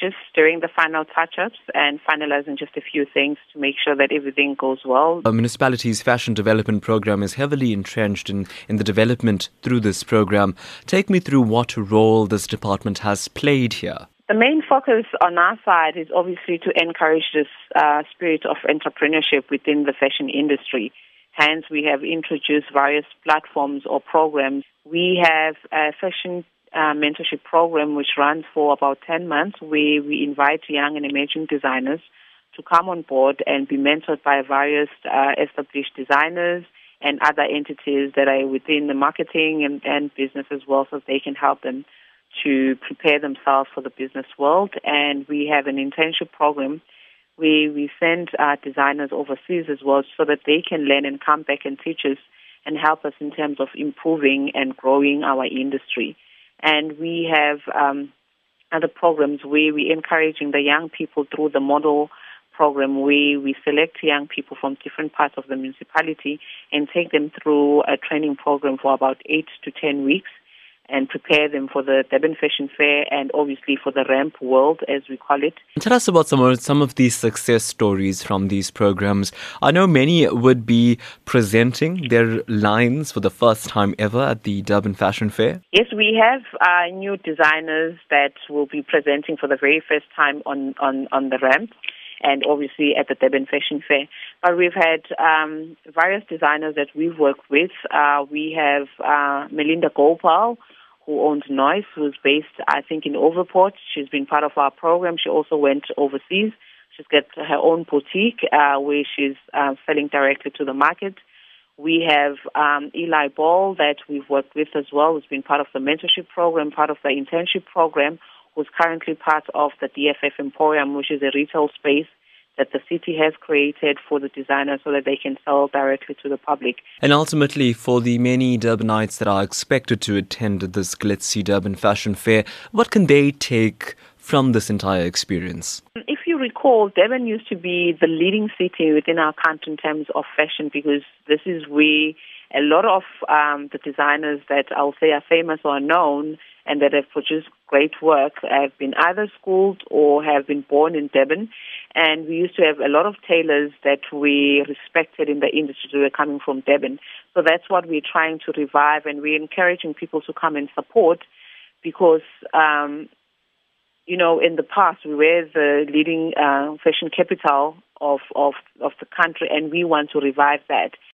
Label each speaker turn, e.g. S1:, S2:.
S1: just doing the final touch-ups and finalizing just a few things to make sure that everything goes well.
S2: A municipality's fashion development program is heavily entrenched in, in the development through this program. Take me through what role this department has played here.
S1: The main focus on our side is obviously to encourage this uh, spirit of entrepreneurship within the fashion industry. Hence, we have introduced various platforms or programs. We have a fashion uh, mentorship program which runs for about 10 months where we invite young and emerging designers to come on board and be mentored by various uh, established designers and other entities that are within the marketing and, and business as well so they can help them to prepare themselves for the business world. And we have an internship program where we send our designers overseas as well so that they can learn and come back and teach us and help us in terms of improving and growing our industry. And we have um, other programs where we're encouraging the young people through the model program where we select young people from different parts of the municipality and take them through a training program for about eight to ten weeks and prepare them for the Durban Fashion Fair and obviously for the Ramp World, as we call it.
S2: Tell us about some of, some of these success stories from these programs. I know many would be presenting their lines for the first time ever at the Durban Fashion Fair.
S1: Yes, we have uh, new designers that will be presenting for the very first time on, on, on the Ramp and obviously at the Durban Fashion Fair. But we've had um, various designers that we've worked with. Uh, we have uh, Melinda Gopal, who owns Noise, who's based, I think, in Overport. She's been part of our program. She also went overseas. She's got her own boutique uh, where she's uh, selling directly to the market. We have um, Eli Ball that we've worked with as well, who's been part of the mentorship program, part of the internship program, who's currently part of the DFF Emporium, which is a retail space that the city has created for the designers so that they can sell directly to the public.
S2: And ultimately, for the many Durbanites that are expected to attend this glitzy Durban Fashion Fair, what can they take from this entire experience?
S1: Recall, Durban used to be the leading city within our country in terms of fashion because this is where a lot of um, the designers that I'll say are famous or known and that have produced great work have been either schooled or have been born in Durban. And we used to have a lot of tailors that we respected in the industry who were coming from Durban. So that's what we're trying to revive, and we're encouraging people to come and support because, um, you know, in the past we were the leading uh, fashion capital of, of, of the country, and we want to revive that.